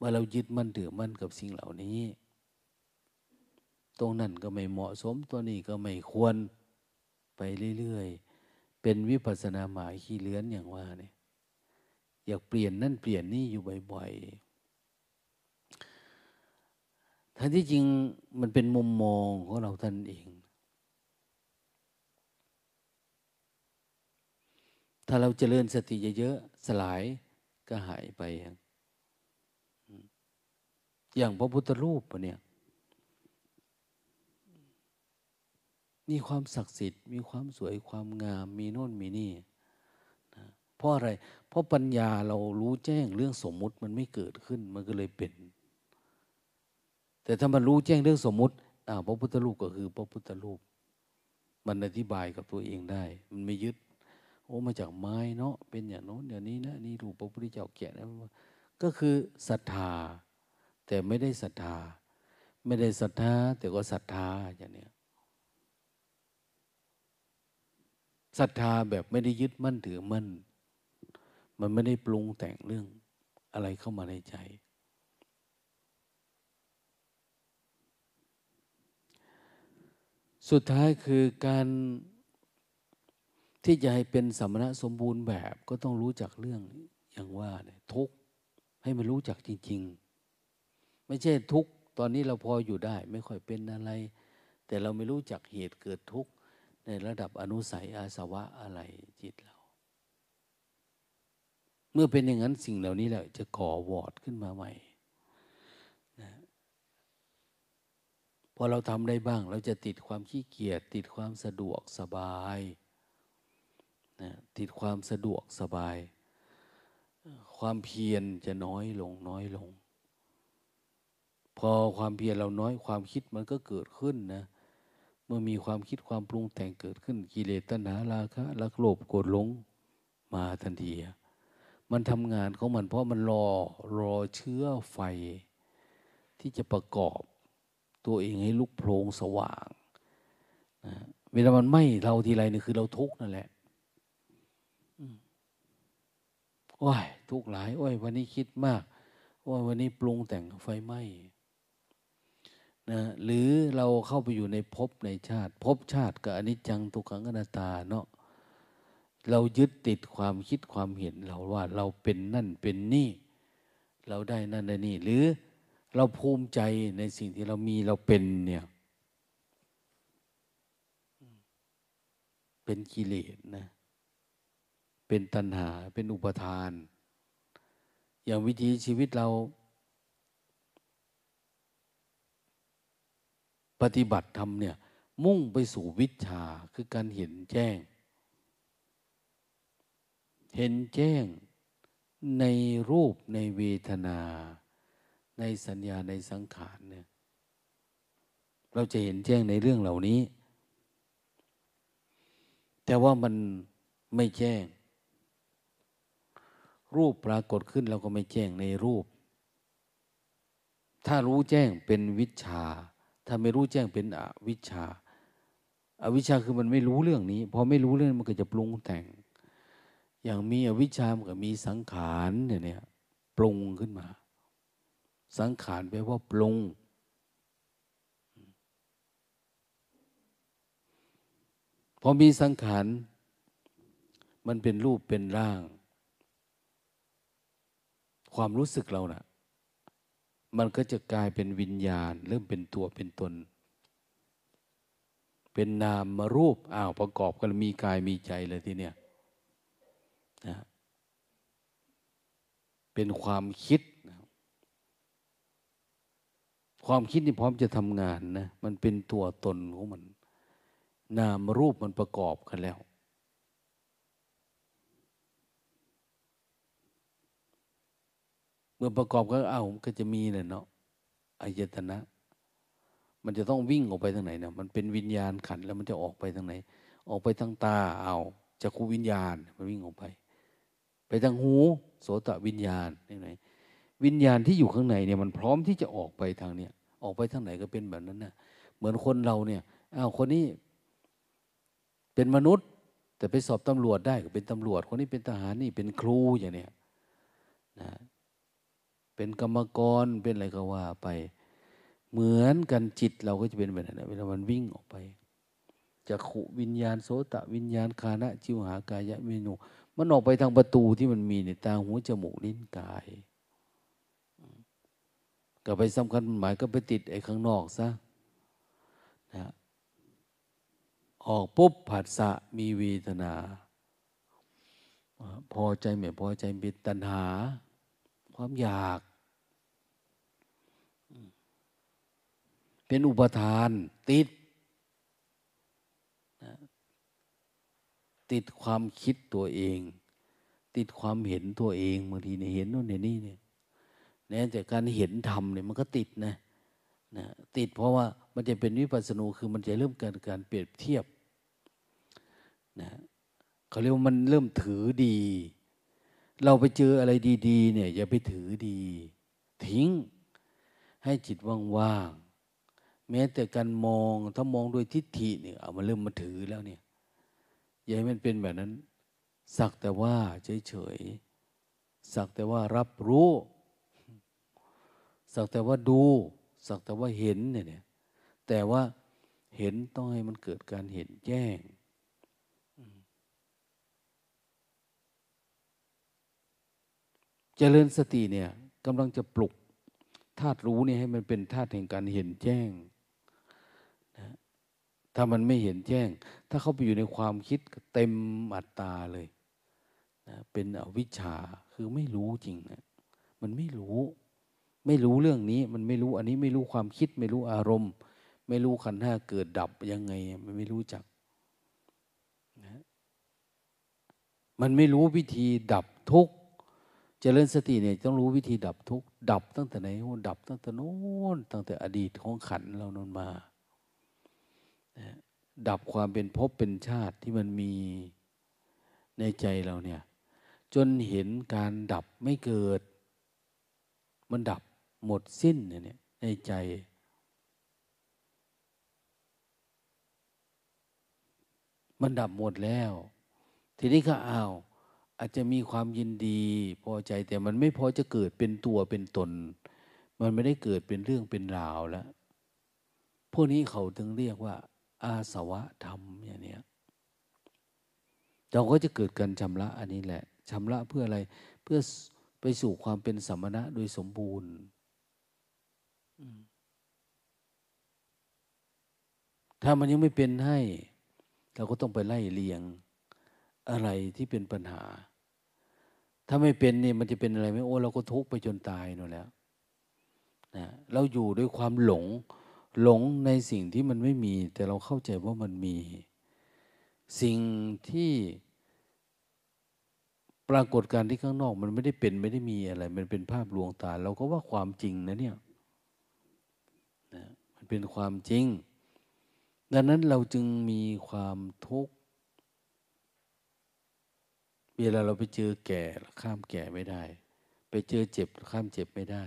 ว่าเรายึดมั่นถือมั่นกับสิ่งเหล่านี้ ตรงนั้นก็ไม่เหมาะสมตัวนี้ก็ไม่ควร ไปเรื่อยๆ เป็นวิปัสนาหมายขี้เลื้อนอย่างว่าเนี่ย อยากเปลี่ยนนั่นเปลี่ยนนี่อยู่บ่อยๆทั้งที่จริงมันเป็นมุมมองของเราท่านเอง ถ้าเราเจริญสติเยอะๆ สลายก็หายไป อย่างพระพุทธรูปเนี่ย มีความศักดิ์สิทธิ์ มีความสวยความงาม มีโน่นมีนี่นะเพราะอะไร เพราะปัญญาเรารู้แจ้งเรื่องสมมุติมันไม่เกิดขึ้นมันก็เลยเป็น แต่ถ้ามันรู้แจ้งเรื่องสมมุติอ่าพระพุทธรูปก็คือพระพุทธรูป มันอธิบายกับตัวเองได้ มันไม่ยึด โอ้มาจากไม้เนาะเป็นอย่างโน้นอย่างนี้นะนี่รูปพระพุทธเจ้าแกะนะก็คือศรัทธา แต่ไม่ได้ศรัทธา ไม่ได้ศรัทธา แต่ก็ศรัทธาอย่างเนี้ย ศรัทธาแบบไม่ได้ยึดมั่นถือมั่น มันไม่ได้ปรุงแต่งเรื่องอะไรเข้ามาในใจ สุดท้ายคือการที่จะให้เป็นสมณะสมบูรณ์แบบก็ต้องรู้จักเรื่องอย่างว่าเนี่ยทุกให้มันรู้จักจริง ๆ ไม่ใช่ทุกตอนนี้เราพออยู่ได้ ไม่ค่อยเป็นอะไร แต่เราไม่รู้จักเหตุเกิดทุกข์ ในระดับอนุสัยอาสวะอะไรจิตเรา เมื่อเป็นอย่างนั้นสิ่งเหล่านี้แหละจะก่อวอดขึ้นมาใหม่นะพอเราทำได้บ้าง เราจะติดความขี้เกียจติดความสะดวกสบายนะติดความสะดวกสบาย ความเพียรจะน้อยลงน้อยลง พอความเพียรเราน้อยความคิดมันก็เกิดขึ้นนะ เมื่อมีความคิดความปรุงแต่งเกิดขึ้นกิเลสตัณหาราคะลักโลภโกรธหลงมาทันที มันทำงานของมันเพราะมันรอรอเชื้อไฟ ที่จะประกอบตัวเองให้ลุกโพลงสว่างนะเวลามันไหม้เราทีไรนี่คือเราทุกข์นั่นแหละโอ้ยทุกข์หลายโอ้ยวันนี้คิดมากโอ้ยวันนี้ปรุงแต่งไฟไหม้ นะหรือเราเข้าไปอยู่ในภพในชาติภพชาติกับอนิจจังทุกขังอนัตตาเนาะเรายึดติดความคิดความเห็นเราว่าเราเป็นนั่นเป็นนี่ เราได้นั่นได้นี่ หรือเราภูมิใจในสิ่งที่เรามีเราเป็นเนี่ย เป็นกิเลสนะ เป็นตัณหาเป็นอุปทาน อย่างวิธีชีวิตเรา ปฏิบัติธรรมเนี่ย มุ่งไปสู่วิชาคือการเห็นแจ้ง เห็นแจ้งในรูปในเวทนา ในสัญญาในสังขารเนี่ย เราจะเห็นแจ้งในเรื่องเหล่านี้ แต่ว่ามันไม่แจ้ง รูปปรากฏขึ้นเราก็ไม่แจ้งในรูป ถ้ารู้แจ้งเป็นวิชา ถ้าไม่รู้แจ้งเป็นอวิชชาอาวิชชาคือมันไม่รู้เรื่องนี้ พอไม่รู้เรื่องมันก็จะปรุงแต่ง อย่างมีอวิชชามันก็มีสังขารเนี่ยเนี่ยปรุงขึ้นมา สังขารแปลว่าปรุง พอมีสังขารมันเป็นรูปเป็นร่าง ความรู้สึกเรานะ่ะ มันก็จะกลายเป็นวิญญาณ เริ่มเป็นตัวเป็นตน เป็นนามมารูปอ้าวประกอบกันมีกายมีใจเลยทีเนี้ยนะเป็นความคิด ความคิดนี่พร้อมจะทำงานนะ มันเป็นตัวตนของมัน นามรูปมันประกอบกันแล้ว เมื่อประกอบก็เอ้าก็จะมีเนี่ยเนาะอายตนะ มันจะต้องวิ่งออกไปทางไหนเนี่ยมันเป็นวิญญาณขันแล้วมันจะออกไปทางไหน ออกไปทางตาเอาจะคูวิญญาณมันวิ่งออกไป ไปทางหูโสตวิญญาณนี่ไหนวิญญาณที่อยู่ข้างในเนี่ยมันพร้อมที่จะออกไปทางเนี้ยออกไปทางไหนก็เป็นแบบนั้นนะเหมือนคนเราเนี่ยอ้าวคนนี้เป็นมนุษย์ แต่ไปสอบตำรวจได้ก็เป็นตำรวจ คนนี้เป็นทหารนี่เป็นครูอย่างเนี้ยนะ เป็นกรรมกรเป็นอะไรก็ว่าไป เหมือนกันจิตเราก็จะเป็นแบบนั้นเวลามันวิ่งออกไปจะขุวิญญาณโสตะวิญญาณคานะจิวหากายะเมนูมันออกไปทางประตูที่มันมีในตาหูจมูกลิ้นกายก็ไปสำคัญหมายก็ไปติดไอ้ข้างนอกซะนะออกปุ๊บผัสสะมีเวทนา พอใจไม่พอใจเป็นตัณหา ความอยาก เป็นอุปทานติด ติดความคิดตัวเอง ติดความเห็นตัวเองบางทีเนี่ยเห็นโน่นเห็นนี่เนี่ยน่แต่การเห็นธรรมเนี่ยมันก็ติดนะนะติดเพราะว่ามันจะเป็นวิปัสสนูคือมันจะเริ่มเกิดการเปรียบเทียบนะเขาเรียกว่ามันเริ่มถือดี เราไปเจออะไรดี ๆ เนี่ยอย่าไปถือดี ทิ้ง ให้จิตว่างๆ แม้แต่การมองถ้ามองโดยทิฏฐิเนี่ยเอามาเริ่มมาถือแล้วเนี่ยอย่าให้มันเป็นแบบนั้น สักแต่ว่าเฉยๆสักแต่ว่ารับรู้ สักแต่ว่าดู สักแต่ว่าเห็นเนี่ยแต่ว่าเห็นต้องให้มันเกิดการเห็นแจ้งเจริญสติเนี่ยกำลังจะปลุกธาตุรู้เนี่ยให้มันเป็นธาตุแห่งการเห็นแจ้ง ถ้ามันไม่เห็นแจ้ง ถ้าเข้าไปอยู่ในความคิดเต็มอัตตาเลยนะเป็นอวิชชาคือไม่รู้จริงนะมันไม่รู้ ไม่รู้เรื่องนี้ มันไม่รู้อันนี้ไม่รู้ความคิด ไม่รู้อารมณ์ ไม่รู้ขันธ์ห้าเกิดดับยังไง มันไม่รู้จักนะมันไม่รู้วิธีดับทุกข์เจริญสติเนี่ยต้องรู้วิธีดับทุกข์ดับตั้งแต่ไหนดับตั้งแต่โน้นตั้งแต่อดีตของขันเรานนมา ดับความเป็นภพเป็นชาติที่มันมีในใจเราเนี่ย จนเห็นการดับไม่เกิด มันดับหมดสิ้นเนี่ยในใจ มันดับหมดแล้ว ทีนี้ก็อ้าวอาจจะมีความยินดีพอใจแต่มันไม่พอจะเกิดเป็นตัวเป็นตน มันไม่ได้เกิดเป็นเรื่องเป็นราวแล้ว พวกนี้เขาถึงเรียกว่า อาสวะธรรมอย่างนี้เราก็จะเกิดการชำระอันนี้แหละชำระเพื่ออะไรเพื่อไปสู่ความเป็นสมณะโดยสมบูรณ์ถ้ามันยังไม่เป็นให้ เราก็ต้องไปไล่เลียงอะไรที่เป็นปัญหา ถ้าไม่เป็นนี่มันจะเป็นอะไรไหมโอ้เราก็ทุกข์ไปจนตายนั่นแล้วนะเราอยู่ด้วยความหลง หลงในสิ่งที่มันไม่มี แต่เราเข้าใจว่ามันมี สิ่งที่ปรากฏการที่ข้างนอกมันไม่ได้เป็นไม่ได้มีอะไร มันเป็นภาพลวงตา เราก็ว่าความจริงนะเนี่ยนะมันเป็นความจริง ดังนั้นเราจึงมีความทุกข์เวลาเราไปเจอแก่ข้ามแก่ไม่ได้ ไปเจอเจ็บข้ามเจ็บไม่ได้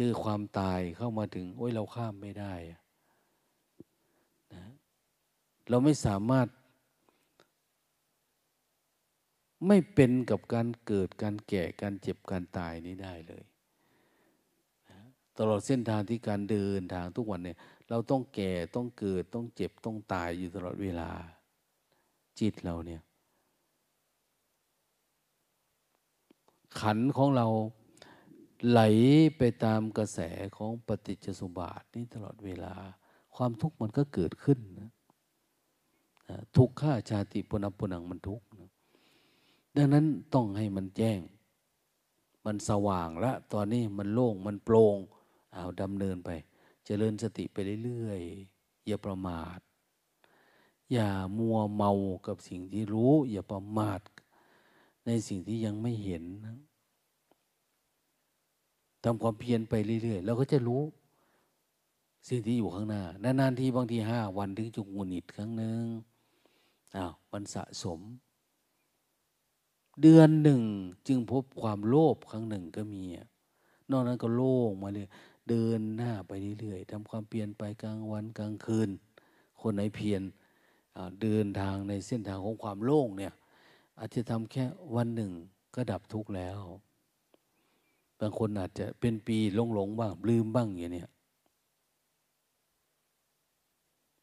เจอความตายเข้ามาถึง โอ้ยเราข้ามไม่ได้นะเราไม่สามารถ ไม่เป็นกับการเกิดการแก่การเจ็บการตายนี้ได้เลยนะตลอดเส้นทางที่การเดินทางทุกวันเนี่ย เราต้องแก่ต้องเกิดต้องเจ็บต้องตายอยู่ตลอดเวลา จิตเราเนี่ยขันของเรา ไหลไปตามกระแสของปฏิจจสุบาทนี่ตลอดเวลา ความทุกข์มันก็เกิดขึ้นนะทุกข้าชาติปุณปุนังมันทุกข์นะดังนั้นต้องให้มันแจ้ง มันสว่างละตอนนี้มันโล่งมันโปร่งเอาดำเนินไปจเจริญสติไปเรื่อยๆอย่าประมาท อย่ามัวเมากับสิ่งที่รู้ อย่าประมาท ในสิ่งที่ยังไม่เห็น ทำความเพียรไปเรื่อยๆเราก็จะรู้ สิ่งที่อยู่ข้างหน้านานๆทีบางทีห้าวันถึงจุกงุนิดครั้งหนึ่งอ้าวมันสะสม เดือนหนึ่งจึงพบความโลภครั้งหนึ่งก็มี นอกนั้นก็โล่งมาเลยเดินหน้าไปเรื่อยๆทำความเปลี่ยนไปกลางวันกลางคืน คนไหนเพียรเดินทางในเส้นทางของความโล่งเนี่ยอาจจะทำแค่วันหนึ่งก็ดับทุกข์แล้ว บางคนอาจจะเป็นปีหลงหลงบ้าง ลืมบ้างอย่างเนี้ย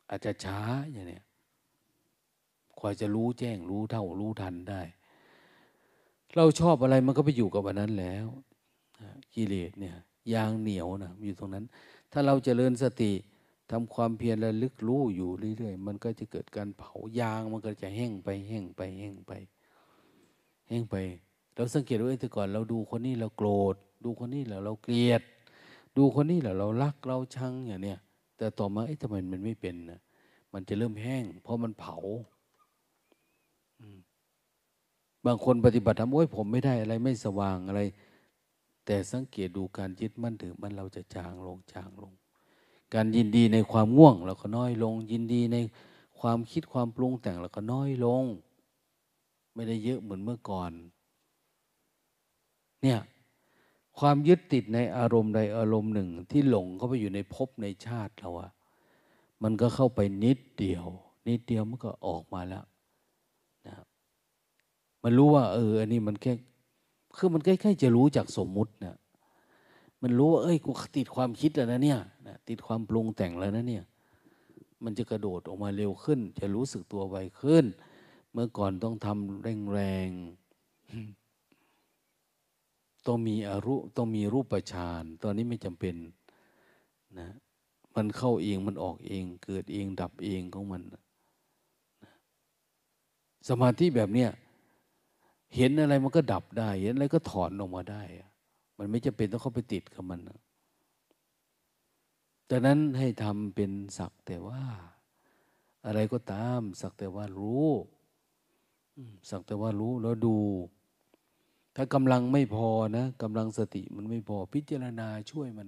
อาจจะช้าอย่างเนี้ยคอยจะรู้แจ้งรู้เท่ารู้ทันได้ เราชอบอะไรมันก็ไปอยู่กับอันนั้นแล้วกิเลสเนี่ยยางเหนียวนะอยู่ตรงนั้น ถ้าเราจเจริญสติทำความเพียรระลึกรู้อยู่เรื่อยๆ มันก็จะเกิดการเผายางมันก็จะแห้งไปแห้งไปแห้งไป แห้งไป เราสังเกตว่าแต่ก่อนเราดูคนนี้เราโกรธ ดูคนนี้แล้วเราเกลียด ดูคนนี้แล้วเรารักเราชังอย่างเนี้ยแต่ต่อมาเอ๊ะทำไมมันไม่เป็นนะมันจะเริ่มแห้ง เพราะมันเผาบางคนปฏิบัติทำโอ้ยผมไม่ได้อะไรไม่สว่างอะไร แต่สังเกตดูการยึดมั่นถือมันเราจะจางลงจางลง การยินดีในความง่วงเราก็น้อยลง ยินดีในความคิดความปรุงแต่งเราก็น้อยลง ไม่ได้เยอะเหมือนเมื่อก่อน เนี่ย ความยึดติดในอารมณ์ใดอารมณ์หนึ่งที่หลงเข้าไปอยู่ในภพในชาติเราอะมันก็เข้าไปนิดเดียว นิดเดียวมันก็ออกมาแล้วนะมันรู้ว่า เอออันนี้มันแค่คือมันใกล้ๆจะรู้จากสมมุตินะมันรู้ว่าเอ้ยกูติดความคิดแล้วนะเนี่ยนะติดความปรุงแต่งแล้วนะเนี่ย มันจะกระโดดออกมาเร็วขึ้น จะรู้สึกตัวไวขึ้น เมื่อก่อนต้องทำแรงๆ ต้องมีอรุต้องมีรูปฌานตอนนี้ไม่จำเป็นนะมันเข้าเองมันออกเอง เกิดเองดับเองของมันนะสมาธิแบบเนี้ยเห็นอะไรมันก็ดับได้เห็นอะไรก็ถอนออกมาได้ มันไม่จำเป็นต้องเข้าไปติดกับมันนะดังนั้นให้ทำเป็นสักแต่ว่า อะไรก็ตาม สักแต่ว่ารู้สักแต่ว่ารู้แล้วดู ถ้ากำลังไม่พอนะกำลังสติมันไม่พอ พิจารณาช่วยมัน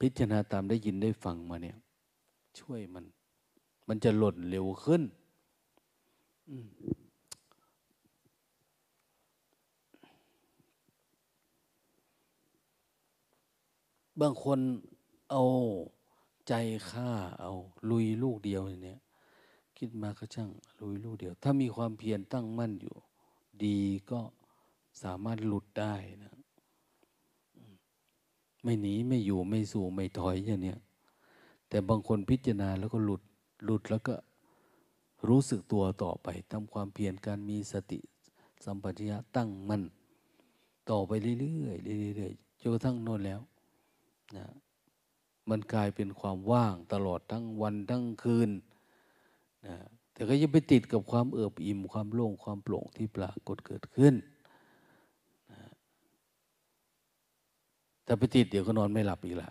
พิจารณาตามได้ยินได้ฟังมาเนี่ย ช่วยมัน มันจะหล่นเร็วขึ้นบางคนเอาใจฆ่าเอา ลุยลูกเดียวเนี่ย คิดมาก็ช่าง ลุยลูกเดียว ถ้ามีความเพียรตั้งมั่นอยู่ ดีก็สามารถหลุดได้นะ ไม่หนีไม่อยู่ไม่สู่ไม่ถอยอย่างนี้แต่บางคนพิจารณาแล้วก็หลุดหลุดแล้วก็รู้สึกตัวต่อไปทำความเพียรการมีสติสัมปชัญญะตั้งมั่นต่อไปเรื่อยๆเรื่อยๆจนกระทั่งโน่นแล้วนะมันกลายเป็นความว่างตลอดทั้งวันทั้งคืนนะ แต่ก็ยังไปติดกับความเอิบอิ่มความโล่งความโปร่งที่ปรากฏเกิดขึ้นนะแต่ไปติดเดี๋ยวก็นอนไม่หลับอีกละ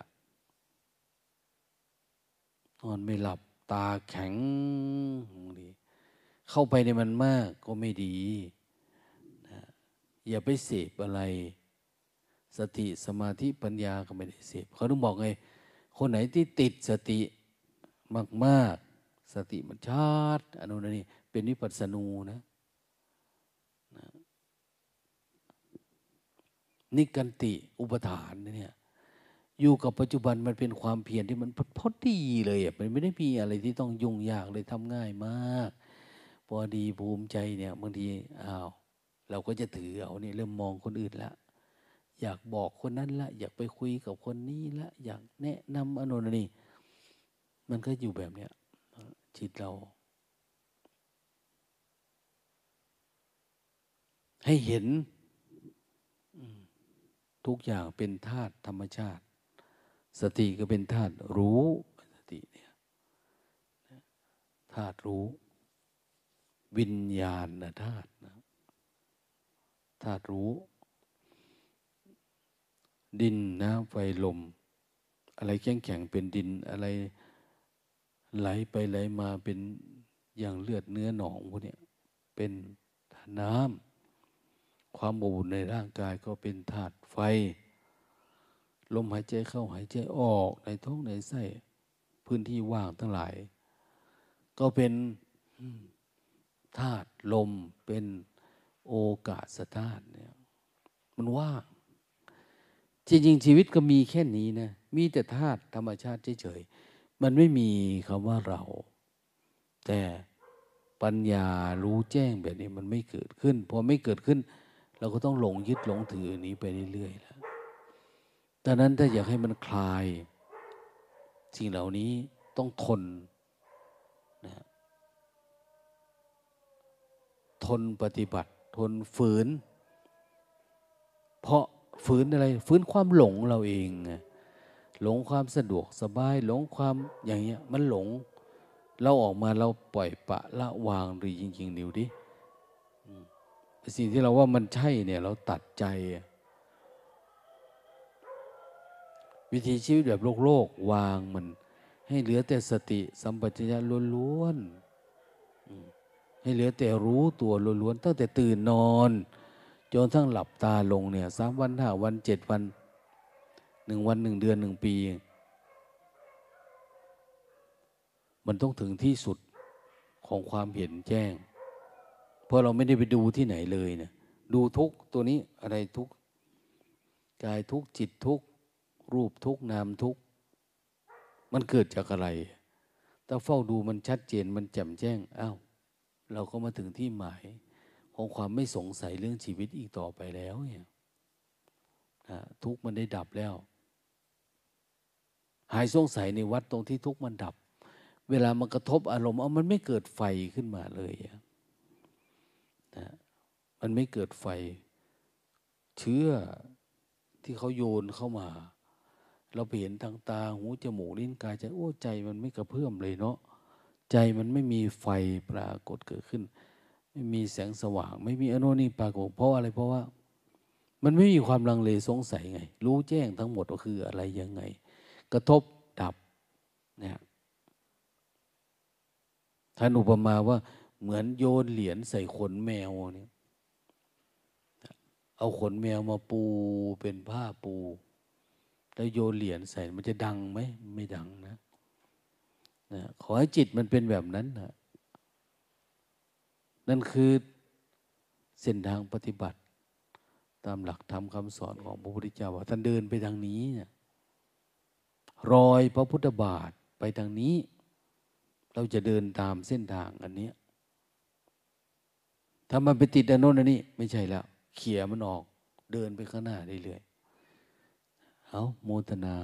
นอนไม่หลับตาแข็งดีเข้าไปในมันมากก็ไม่ดีนะอย่าไปเสพอะไร สติสมาธิปัญญาก็ไม่ได้เสพเขาต้องบอกไง คนไหนที่ติดสติมากๆ สติมันชาดอนุนันนี่เป็นวิปัสสนูนะนะนิกันติอุปทานเนี่ยอยู่กับปัจจุบันมันเป็นความเพียรที่มันพอดีเลยอะมันไม่ได้มีอะไรที่ต้องยุ่งยากเลยทำง่ายมาก พอดีภูมิใจเนี่ยบางทีอ้าวเราก็จะถือเอาเนี่ยเริ่มมองคนอื่นละ อยากบอกคนนั้นละ อยากไปคุยกับคนนี้ละ อยากแนะนำอนุนนี่มันก็อยู่แบบเนี้ย จิตเรา ให้เห็นทุกอย่างเป็นธาตุธรรมชาติ สติก็เป็นธาตุรู้สติเนี่ยธาตุรู้ วิญญาณธาตุนะธาตุรู้ ดินน้ำไฟลม อะไรแข็งแข็งเป็นดินอะไร ไหลไปไหลมาเป็นอย่างเลือดเนื้อหนองพวกนี้เป็นน้ำความอบอุ่นในร่างกายก็เป็นธาตุไฟ ลมหายใจเข้าหายใจออกในท้องในไส้พื้นที่ว่างทั้งหลาย ก็เป็นธาตุลมเป็นโอกาสธาตุเนี่ยมันว่างจริงๆชีวิตก็มีแค่นี้นะ มีแต่ธาตุธรรมชาติเฉยๆ มันไม่มีคำว่าเรา แต่ปัญญารู้แจ้งแบบนี้มันไม่เกิดขึ้นพอไม่เกิดขึ้น เราก็ต้องหลงยึดหลงถือนี้ไปเรื่อยๆแล้วดังนั้นถ้าอยากให้มันคลาย สิ่งเหล่านี้ต้องทนนะทนปฏิบัติ ทนฝืน เพราะฝืนอะไรฝืนความหลงเราเองไง หลงความสะดวกสบาย หลงความอย่างเงี้ย มันหลง เราออกมาเราปล่อยปะละวางหรือจริงๆนิวดิสิ่งที่เราว่ามันใช่เนี่ย เราตัดใจ วิธีชีวิตแบบโลกโลกวางมัน ให้เหลือแต่สติ สัมปชัญญะล้วนๆให้เหลือแต่รู้ตัวล้วนๆตั้งแต่ตื่นนอน จนทั้งหลับตาลงเนี่ยสามวันห้าวันเจ็ดวัน หนึ่งวันหนึ่งเดือนหนึ่งปี มันต้องถึงที่สุดของความเห็นแจ้ง เพราะเราไม่ได้ไปดูที่ไหนเลยเนะดูทุกตัวนี้อะไรทุกกายทุกจิตทุกรูปทุกนามทุกมันเกิดจากอะไร ถ้าเฝ้าดูมันชัดเจนมันแจ่มแจ้งอ้าวเราก็มาถึงที่หมายของความไม่สงสัยเรื่องชีวิตอีกต่อไปแล้วเนี่ยทุกมันได้ดับแล้ว หายสงสัยในวัดตรงที่ทุกข์มันดับ เวลามันกระทบอารมณ์เอามันไม่เกิดไฟขึ้นมาเลยนะมันไม่เกิดไฟ เชื้อที่เขาโยนเข้ามา เราไปเห็นทางตาหูจมูกลิ้นกายใจโอ้ใจมันไม่กระเพื่อมเลยเนาะใจมันไม่มีไฟปรากฏเกิดขึ้น ไม่มีแสงสว่าง ไม่มีอนุนี่ปรากฏเพราะอะไรเพราะว่า มันไม่มีความลังเลสงสัยไง รู้แจ้งทั้งหมดว่าคืออะไรยังไง กระทบดับเนี่ยท่านอุปมาว่าเหมือนโยนเหรียญใส่ขนแมวเนี่ยเอาขนแมวมาปูเป็นผ้าปู แล้วโยนเหรียญใส่มันจะดังไหมไม่ดังนะนะขอให้จิตมันเป็นแบบนั้นนะนั่นคือเส้นทางปฏิบัติ ตามหลักธรรมคำสอนของพระพุทธเจ้าว่าท่านเดินไปทางนี้เนี่ย รอยพระพุทธบาทไปทางนี้ เราจะเดินตามเส้นทางอันนี้ถ้ามันไปติดอันโน้นอันนี้ ไม่ใช่แล้วเขี่ยมันออก เดินไปข้างหน้าเรื่อยๆเอาโมทนา